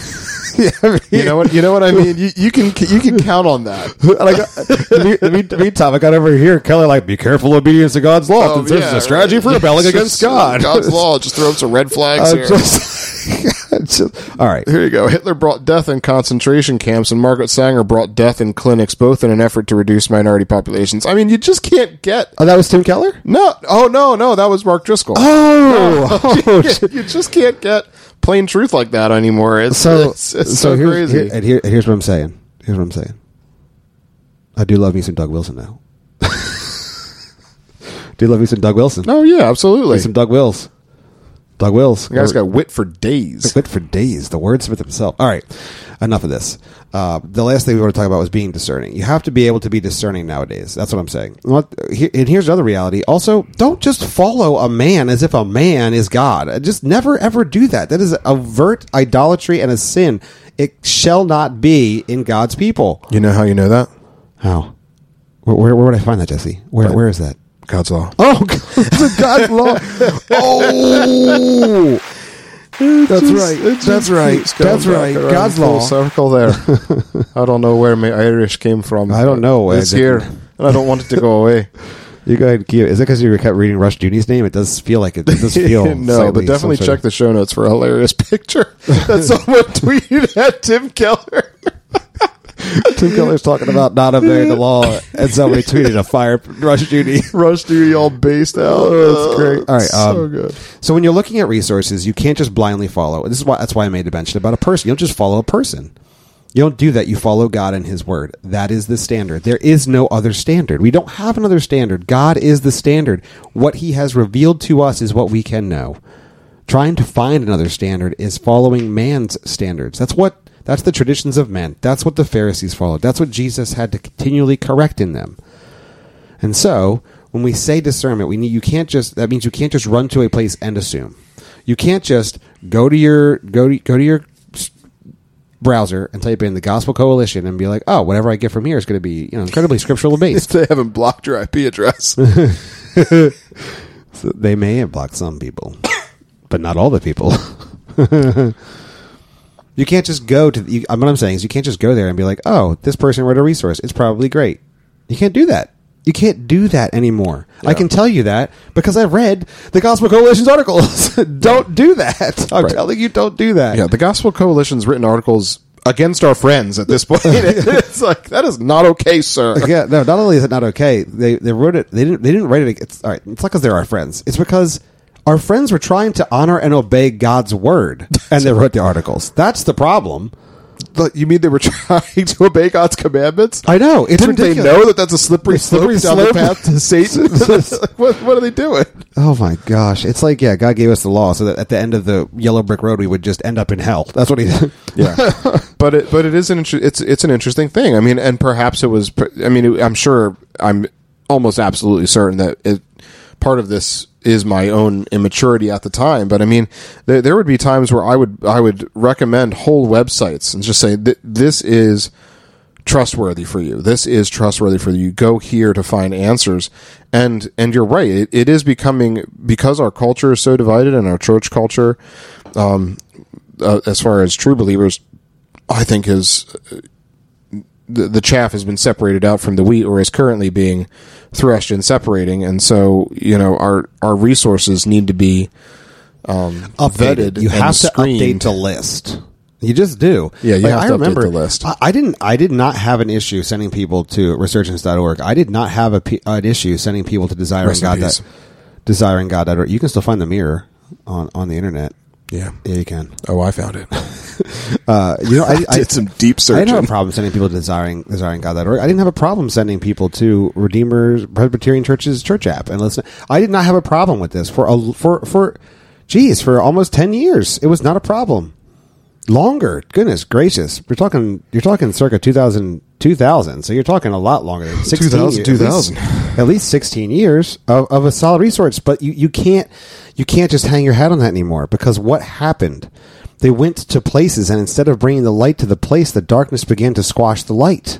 yeah, I mean, you know what you know what I mean? You, you can you can count on that. like meantime, I got over here, Kelly like be careful obedience to God's law. Oh, yeah, a strategy right. for rebelling against God. God's law just throw up some red flags uh, here. Just, just, all right. Here you go. Hitler brought death in concentration camps and Margaret Sanger brought death in clinics both in an effort to reduce minority populations. I mean, you just can't get Oh, that was Tim Keller? No. Oh no, no, that was Mark Driscoll. Oh. No. oh you, just can't get plain truth like that anymore. It's so it's, it's so, so here's, crazy. Here, and here, here's what I'm saying. Here's what I'm saying. I do love me some Doug Wilson now. do you love me some Doug Wilson. Oh yeah, absolutely. Some Doug Wills. Doug Wills. The guy's got wit for days. Wit for days. The wordsmith himself. All right, enough of this. Uh, the last thing we want to talk about was being discerning. You have to be able to be discerning nowadays. That's what I'm saying. What- And here's another reality. Also, don't just follow a man as if a man is God. Just never ever do that. That is overt idolatry and a sin. It shall not be in God's people. You know how you know that? How? Where, where, where would I find that, Jesse? Where, where is that? God's law. Oh, God's law. Oh, that's right. That's right. That's right. God's law. circle there. I don't know where my Irish came from. I don't know. I It's didn't- here, and I don't want it to go away. You go ahead. Keep, is it because you kept reading Rushdoony's name? It does feel like it. It does feel. no, but definitely check the show notes for a hilarious picture that someone tweeted at Tim Keller. Tim Keller's talking about not obeying the law, and somebody tweeted a fire Rushdoony. Rushdoony all based out. Oh, that's great. All right, so um, good. So when you're looking at resources, you can't just blindly follow. This is why that's why I made a mention about a person. You don't just follow a person. You don't do that. You follow God and His Word. That is the standard. There is no other standard. We don't have another standard. God is the standard. What He has revealed to us is what we can know. Trying to find another standard is following man's standards. That's what that's the traditions of men. That's what the Pharisees followed. That's what Jesus had to continually correct in them. And so, when we say discernment, we need you can't just that means you can't just run to a place and assume. You can't just go to your go to go to your browser and type in the Gospel Coalition and be like, "Oh, whatever I get from here is going to be, you know, incredibly scriptural based." They haven't blocked your IP address. So they may have blocked some people, but not all the people. You can't just go to. You, what I'm saying is, you can't just go there and be like, "Oh, this person wrote a resource. It's probably great." You can't do that. You can't do that anymore. I can tell you that because I read the Gospel Coalition's articles. don't do that. I'm Right. telling you, don't do that. yeah, the Gospel Coalition's written articles against our friends at this point. it's like that is not okay, sir. yeah, no. Not only is it not okay, they they wrote it. They didn't. They didn't write it. It's all right. It's not because they're our friends. It's because our friends were trying to honor and obey God's word, and they wrote the articles. That's the problem. But you mean they were trying to obey God's commandments? I know. It's Didn't they know that that's a slippery, slippery slope down slope. the path to Satan? what, what are they doing? Oh my gosh! It's like yeah, God gave us the law so that at the end of the yellow brick road we would just end up in hell. That's what he did. Yeah, but it but it is an inter- it's it's an interesting thing. I mean, and perhaps it was. I mean, it- I'm sure. I'm almost absolutely certain that it, part of this is my own immaturity at the time. But I mean, there, there would be times where I would I would recommend whole websites and just say this is trustworthy for you. This is trustworthy for you. Go here to find answers. And and you're right. It, it is becoming because our culture is so divided and our church culture, um, uh, as far as true believers, I think is the the chaff has been separated out from the wheat, or is currently being threshed and separating. And so you know our our resources need to be um, vetted. You have to screened. update the list. You just do. Yeah, you Like, have I to update remember, the list. I, I didn't. I did not have an issue sending people to resurgence.org. I did not have a, an issue sending people to desiring Rest in God. peace. That desiring God. You can still find the mirror on on the internet. Yeah. Yeah, you can. Oh, I found it. Uh, you know, I, I did some deep searching. I didn't have a problem sending people to desiring desiring God.org. I didn't have a problem sending people to Redeemer's Presbyterian Church's church app and listen. I did not have a problem with this for a for for geez for almost ten years. It was not a problem. Longer, goodness gracious, you're talking you're talking circa 2000, 2000 so you're talking a lot longer than 16 2000, years, at least- at least 16 years of, of a solid resource but you, you can't you can't just hang your hat on that anymore because what happened? They went to places and instead of bringing the light to the place the darkness began to squash the light.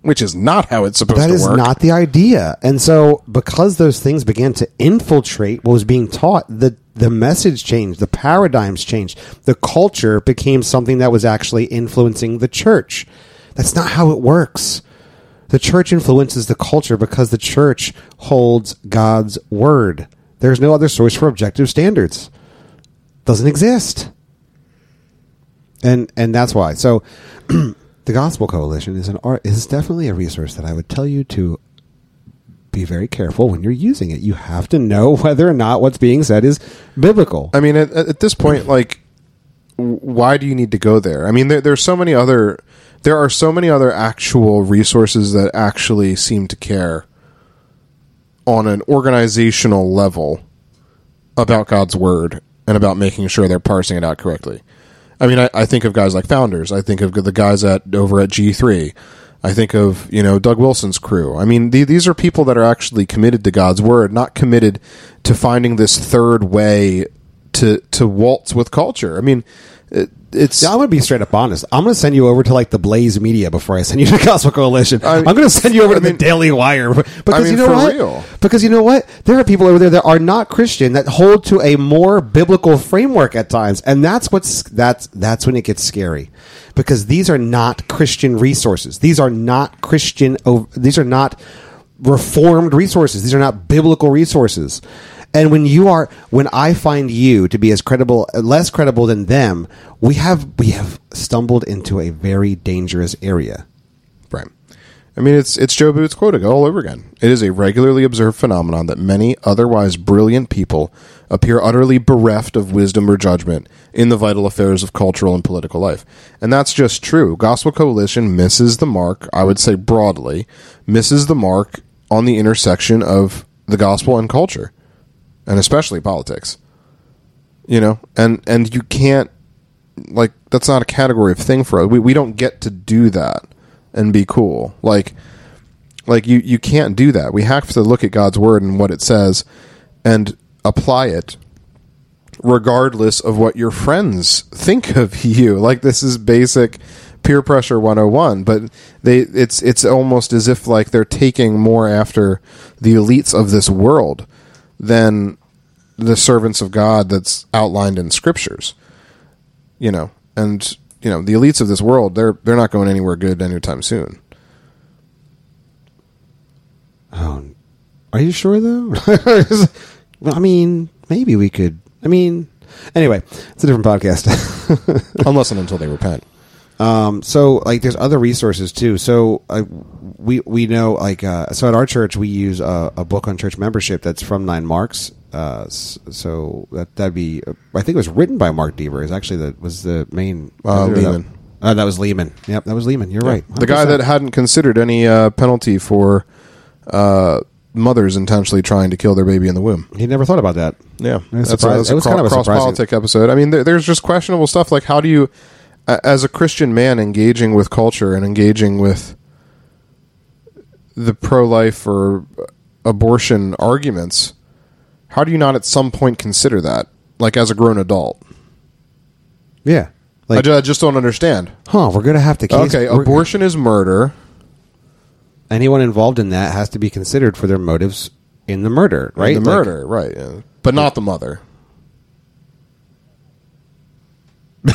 Which is not how it's supposed that to is work. not the idea. And so because those things began to infiltrate what was being taught the the message changed the paradigms changed. The culture became something that was actually influencing the church. That's not how it works. The church influences the culture because the church holds God's word. There's no other source for objective standards. Doesn't exist. And and that's why. So the Gospel Coalition is an art is definitely a resource that I would tell you to be very careful when you're using it. You have to know whether or not what's being said is biblical. I mean, at, at this point, like, why do you need to go there? I mean, there, there's so many other, there are so many other actual resources that actually seem to care on an organizational level about God's word and about making sure they're parsing it out correctly. I mean, I, I think of guys like Founders. I think of the guys at over at G three. I think of you know Doug Wilson's crew. I mean, the, these are people that are actually committed to God's word, not committed to finding this third way to to waltz with culture. I mean, it, it's Yeah, I'm going to be straight up honest. I'm going to send you over to like the Blaze Media before I send you to the Gospel Coalition. I- I'm going to send you over I to mean- the Daily Wire because mean, you know what? real. Because you know what? There are people over there that are not Christian that hold to a more biblical framework at times, and that's what's that's that's when it gets scary. Because these are not Christian resources. These are not Christian. These are not reformed resources. These are not biblical resources. And when you are, when I find you to be as credible, less credible than them, we have we have stumbled into a very dangerous area. Right. I mean, it's it's Joe Boot's quoting all over again. It is a regularly observed phenomenon that many otherwise brilliant people appear utterly bereft of wisdom or judgment in the vital affairs of cultural and political life. And that's just true. Gospel Coalition misses the mark, I would say broadly, misses the mark on the intersection of the gospel and culture, and especially politics. You know, and and you can't like that's not a category of thing for us. We we don't get to do that and be cool. Like like you you can't do that. We have to look at God's word and what it says and apply it regardless of what your friends think of you. Like this is basic peer pressure 101, but they it's it's almost as if like they're taking more after the elites of this world than the servants of God that's outlined in scriptures you know, and you know the elites of this world they're they're not going anywhere good anytime soon. Oh, are you sure though? well, I mean, maybe we could. I mean, anyway, it's a different podcast. Unless and until they repent. Um, so like there's other resources too. So uh, we we know like uh, so at our church we use a, a book on church membership that's from Nine Marks. Uh, so that that'd be I think it was written by Mark Dever. Is actually the was the main Uh, that- Leeman. Uh, that was Leeman. Yep, that was Leeman. You're right. The guy that hadn't considered any uh, penalty for uh, mothers intentionally trying to kill their baby in the womb. he never thought about that. Yeah, It that's a, that's It a was kind of a cross surprising- politic episode. I mean, there, there's just questionable stuff like how do you, as a Christian man, engaging with culture and engaging with the pro-life or abortion arguments, how do you not at some point consider that, like as a grown adult? Yeah. I, Like, ju- I just don't understand. huh? We're gonna have to. Case, Okay, we're- abortion is murder. Anyone involved in that has to be considered for their motives in the murder, right? The Like, murder, right? yeah. But not the mother.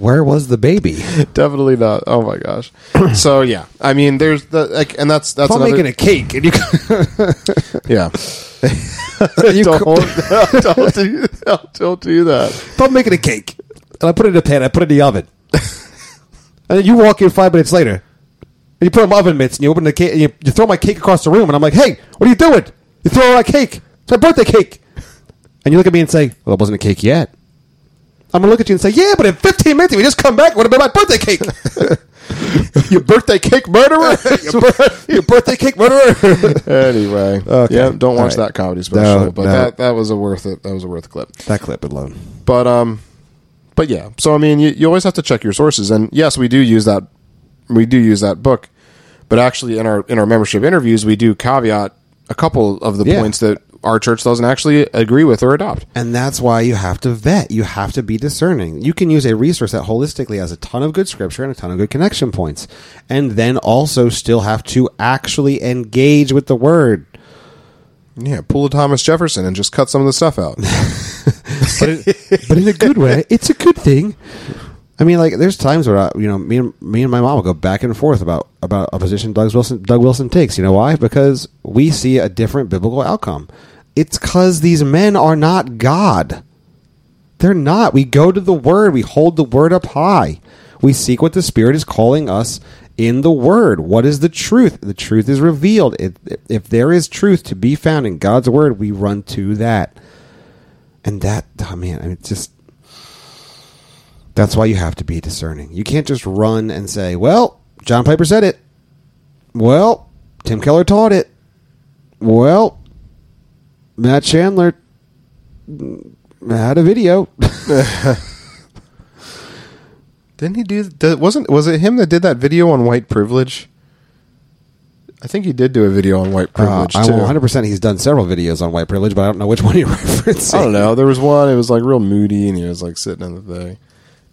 where was the baby? Definitely not. Oh my gosh. so yeah, I mean, there's the like, and that's that's If I'm another. making a cake and you, yeah. you don't, don't, do, don't, don't do that. if I'm making a cake and I put it in a pan, I put it in the oven, and then you walk in five minutes later and you put on oven mitts and you open the cake and you, you throw my cake across the room and I'm like, hey, what are you doing? You throw my cake. It's my birthday cake. And you look at me and say, well, it wasn't a cake yet. I'm gonna look at you and say, yeah, but in 15 minutes, if we just come back, it would have been my birthday cake. Your birthday cake murderer. your, your birthday cake murderer. anyway, Okay. yeah, don't watch right. that comedy special. No, but no. that that was a worth it. That was a worth clip. that clip alone. But um, but yeah. So I mean, you, you always have to check your sources, and yes, we do use that. We do use that book, but actually, in our in our membership interviews, we do caveat a couple of the Yeah. points that our church doesn't actually agree with or adopt. And that's why you have to vet. You have to be discerning. You can use a resource that holistically has a ton of good scripture and a ton of good connection points. And then also still have to actually engage with the word. Yeah, pull a Thomas Jefferson and just cut some of the stuff out. But, in, but in a good way. It's a good thing. I mean, like, there's times where, I, you know, me and, me and my mom will go back and forth about, about a position Doug Wilson, Doug Wilson takes. You know why? Because we see a different biblical outcome. It's because these men are not God. They're not. We go to the Word. We hold the Word up high. We seek what the Spirit is calling us in the Word. What is the truth? The truth is revealed. If, if there is truth to be found in God's Word, we run to that. And that, oh man, I mean, just. That's why you have to be discerning. You can't just run and say, well, John Piper said it. Well, Tim Keller taught it. Well, Matt Chandler had a video. Didn't he do? Did, wasn't was it him that did that video on white privilege? I think he did do a video on white Uh, privilege I'm 100 percent he's done several videos on white privilege, but I don't know which one he referenced. I don't know. There was one. It was like real moody, and he was like sitting in the thing.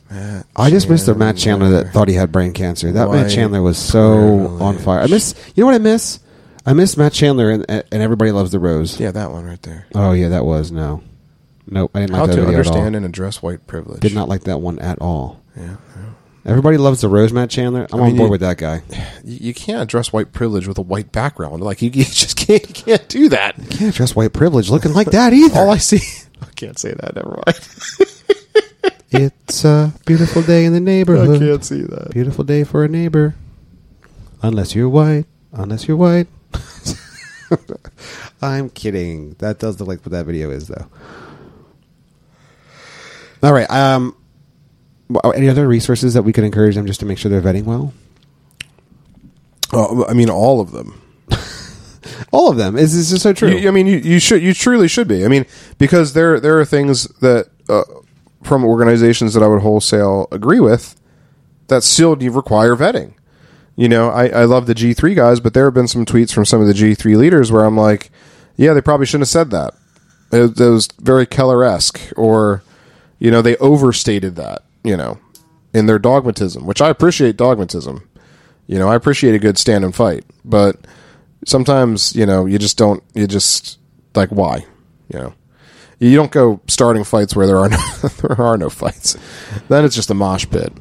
Matt I just missed the Matt Chandler that thought he had brain cancer. That Matt White Chandler was so privilege. on fire. I miss. You know what I miss? I miss Matt Chandler and and everybody loves the rose. Yeah, that one right there. Oh yeah, that was no. no. I didn't like How that to video at all. understand and address white privilege. Did not like that one at all. Yeah, yeah. Everybody loves the rose, Matt Chandler. I'm I on board you- with that guy. You, you can't address white privilege with a white background. Like you, you just can't. You can't do that. Can't address white privilege looking like that either. All I see. I can't say that. Never mind. it's a beautiful day in the neighborhood. I can't see that. Beautiful day for a neighbor. Unless you're white. Unless you're white. I'm kidding. That does look like what that video is, though. All right. Um, any other resources that we could encourage them just to make sure they're vetting well? Oh, I mean, all of them. All of them. Is this is so true? You- I mean, you, you should, you truly should be. I mean, because there there are things that uh, from organizations that I would wholesale agree with that still require vetting. You know, I, I love the G three guys, but there have been some tweets from some of the G three leaders where I'm like, yeah, they probably shouldn't have said that. It, it was very Keller esque, or you know, they overstated that. You know, in their dogmatism, which I appreciate dogmatism. You know, I appreciate a good stand and fight, but sometimes you know you just don't. You just like why, you know. You don't go starting fights where there are no there are no fights. Then it's just a mosh pit.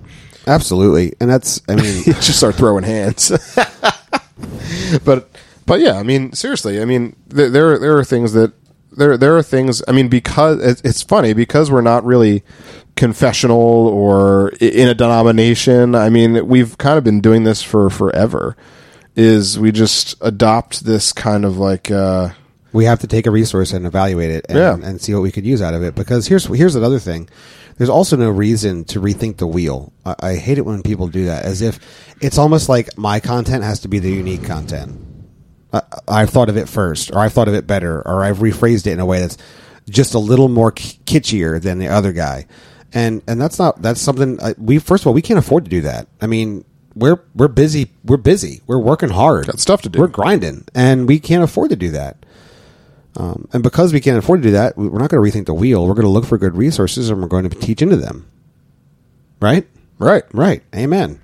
Absolutely. And that's, I mean, You just start throwing hands. but but yeah, I mean seriously, I mean there there, there are things that there there are things. I mean because it, it's funny because we're not really confessional or in a denomination. I mean we've kind of been doing this for forever. Is we just adopt this kind of like. uh we have to take a resource and evaluate it and, Yeah. and see what we could use out of it. Because here's here's another thing: there's also no reason to rethink the wheel. I, I hate it when people do that, as if it's almost like my content has to be the unique content. I, I've thought of it first, or I've thought of it better, or I've rephrased it in a way that's just a little more kitschier than the other guy. And and that's not that's something uh, we first of all we can't afford to do that. I mean. We're we're busy. We're busy. We're working hard. Got stuff to do. We're grinding, and we can't afford to do that. Um, and because we can't afford to do that, we- we're not going to rethink the wheel. We're going to look for good resources, and we're going to teach into them. Right? Right. Right. Amen.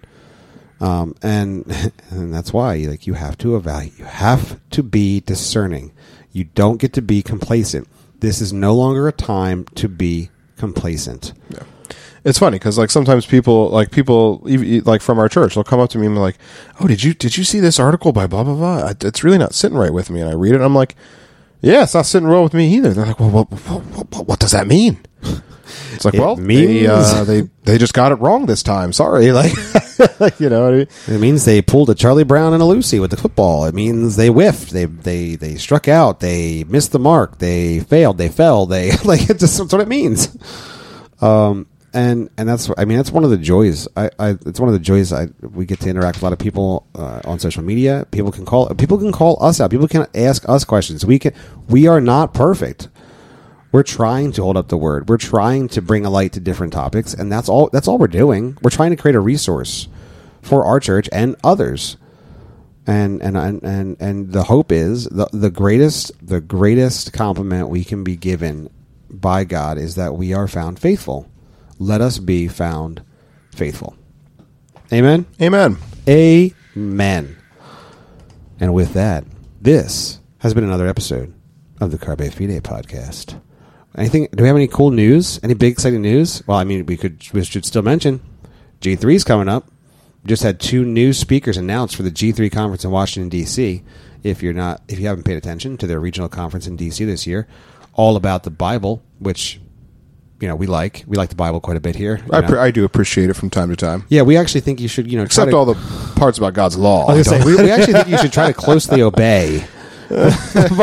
Um, and and that's why like you have to evaluate. You have to be discerning. You don't get to be complacent. This is no longer a time to be complacent. Yeah. It's funny because like sometimes people like people like from our church they'll come up to me and be like, "Oh, did you did you see this article by blah blah blah? It's really not sitting right with me." And I read it, and I'm like, "Yeah, it's not sitting well with me either." They're like, "Well, what what, what, what does that mean?" It's like, It well, means- they, uh, they they just got it wrong this time. Sorry, like you know. What I mean? It means they pulled a Charlie Brown and a Lucy with the football. It means they whiffed. They they they struck out. They missed the mark. They failed. They fell. They like it just that's what it means. Um and and that's I mean that's one of the joys. I, I it's one of the joys. I we get to interact with a lot of people uh, on social media. People can call people can call us out. People can ask us questions. We can we are not perfect. We're trying to hold up the word. We're trying to bring a light to different topics, and that's all. That's all we're doing. We're trying to create a resource for our church and others. And and and and, and the hope is the the greatest the greatest compliment we can be given by God is that we are found faithful. Let us be found faithful. Amen. Amen. Amen. And with that, this has been another episode of the Carpe Fide podcast. Anything? Do we have any cool news? Any big exciting news? Well, I mean, we could we should still mention G3 is coming up. We just had two new speakers announced for the G3 conference in Washington D.C. If you're not, if you haven't paid attention to their regional conference in D.C. this year, all about the Bible, which you know we like. We like the Bible quite a bit here. I, pre- I do appreciate it from time to time, yeah, we actually think you should, you know, except to- all the parts about God's law. I was say, we, we actually think you should try to closely obey the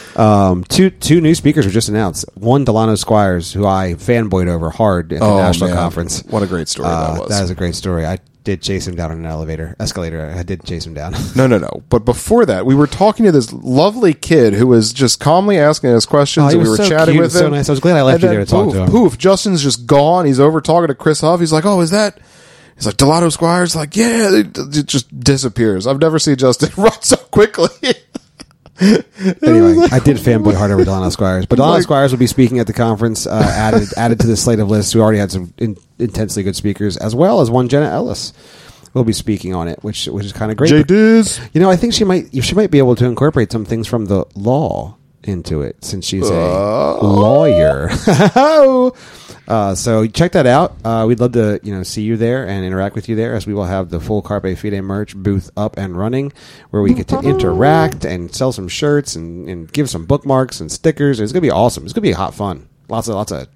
Bible. Um, two two new speakers were just announced. One, Delano Squires, who I fanboyed over hard at the Oh, national man. conference. What a great story Uh, that was. That is a great story. I did chase him down on an elevator, escalator. I did chase him down. No, no, no. But before that, we were talking to this lovely kid who was just calmly asking us questions, Oh, and we were so chatting cute with and so nice. I was glad I left And you there to talk to him. Poof! Justin's just gone. He's over talking to Chris Huff. He's like, "Oh, is that?" He's like, "Delano Squires." Like, yeah, it, it just disappears. I've never seen Justin run so quickly. anyway, I did fanboy hard over Delano Squires, but Delano Like- Squires will be speaking at the conference. Uh, added added to the slate of lists. We already had some in, intensely good speakers, as well as one Jenna Ellis will be speaking on it, which which is kind of great. J Diz. You know, I think she might she might be able to incorporate some things from the law into it since she's a lawyer. Uh, so check that out. Uh, we'd love to you know see you there and interact with you there as we will have the full Carpe Fide merch booth up and running where we get to interact and sell some shirts and, and give some bookmarks and stickers. It's gonna be awesome. It's gonna be hot fun. Lots of lots of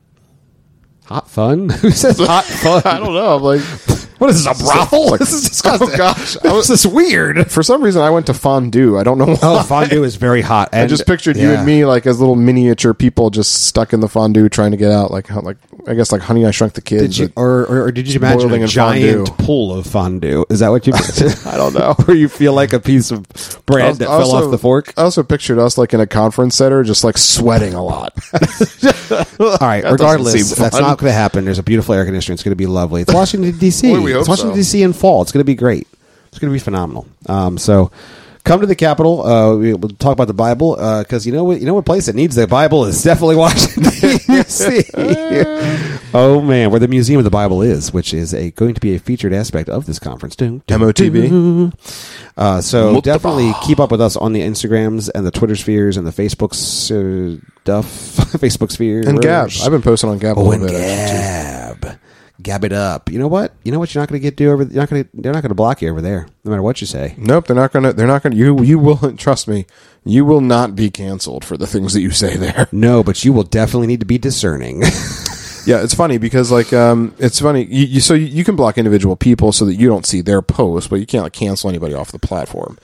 hot fun. Who says hot fun? I don't know. I'm like, What is this a brothel? Like- this is oh, disgusting. Oh, gosh. I this is weird. for some reason, I went to fondue. I don't know oh, why. Oh, fondue is very hot. I just pictured you and me like as little miniature people just stuck in the fondue trying to get out. Like, like I guess like Honey I Shrunk the Kids. Did you, or, or, or did you imagine a giant fondue. pool of fondue? Is that what you? I don't know. Where you feel like a piece of bread that fell off the fork. I also pictured us like in a conference center, just like sweating a lot. All right. That regardless, that's not going to happen. There's a beautiful air conditioner. It's going to be lovely. It's Washington D.C. We hope it's Washington so. D.C. in fall. It's going to be great. It's going to be phenomenal. Um, so. Come to the Capitol. Uh, we- we'll talk about the Bible because you know what you know what place that needs the Bible is definitely Washington D.C. oh man, where the Museum of the Bible is, which is a going to be a featured aspect of this conference. Dun, dun, MOTV. dun. Uh, so definitely keep up with us on the Instagrams and the Twitter spheres and the Facebook uh, stuff, Facebook sphere and Gab. I've been posting on Gab a Oh, little bit. too. Gab. Gab it up. You know what? You know what? You're not going to get do over. You're not going to. They're not going to block you over there, no matter what you say. Nope, they're not gonna. They're not gonna. You you will trust me. You will not be canceled for the things that you say there. No, but you will definitely need to be discerning. Yeah, it's funny because like um, it's funny. You, you so you, you can block individual people so that you don't see their posts, but you can't like cancel anybody off the platform.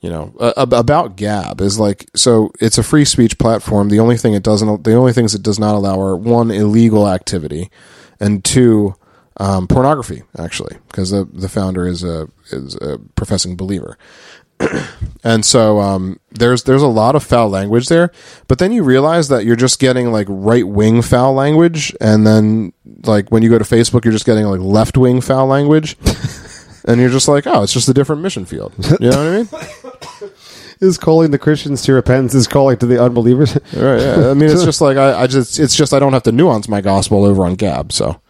You know, uh, about Gab is like so it's a free speech platform. The only thing it doesn't, the only things it does not allow are one illegal activity, and two um, pornography. Actually, because the the founder is a is a professing believer. and so um, there's there's a lot of foul language there, but then you realize that you're just getting like right wing foul language, and then like when you go to Facebook, you're just getting like left wing foul language, and you're just like, oh, it's just a different mission field. You know what I mean? is calling the Christians to repentance is calling to the unbelievers. Right? Yeah. I mean, it's just like I, I just it's just I don't have to nuance my gospel over on Gab. So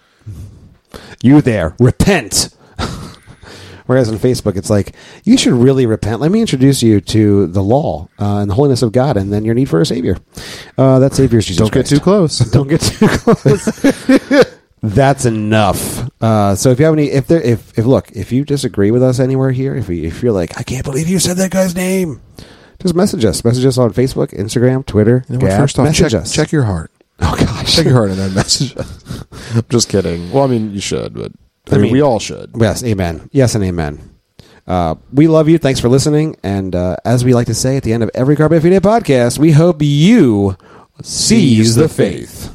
you there, repent. Whereas on Facebook, it's like you should really repent. Let me introduce you to the law uh, and the holiness of God, and then your need for a savior. Uh, that savior is Jesus. don't get too close. Don't get too close. That's enough. Uh, so if you have any, if there, if, if look, if you disagree with us anywhere here, if we, if you're like, I can't believe you said that guy's name, just message us. Message us on Facebook, Instagram, Twitter. You know what, Gab. first off, message check, us. check your heart. Oh gosh, Check your heart and then message us. I'm just kidding. Well, I mean, you should, but I, I mean, mean- we all should. Yes, amen. Yes, and amen. Uh, we love you. Thanks for listening. And uh, as we like to say at the end of every Carpe Fide podcast, we hope you seize the faith.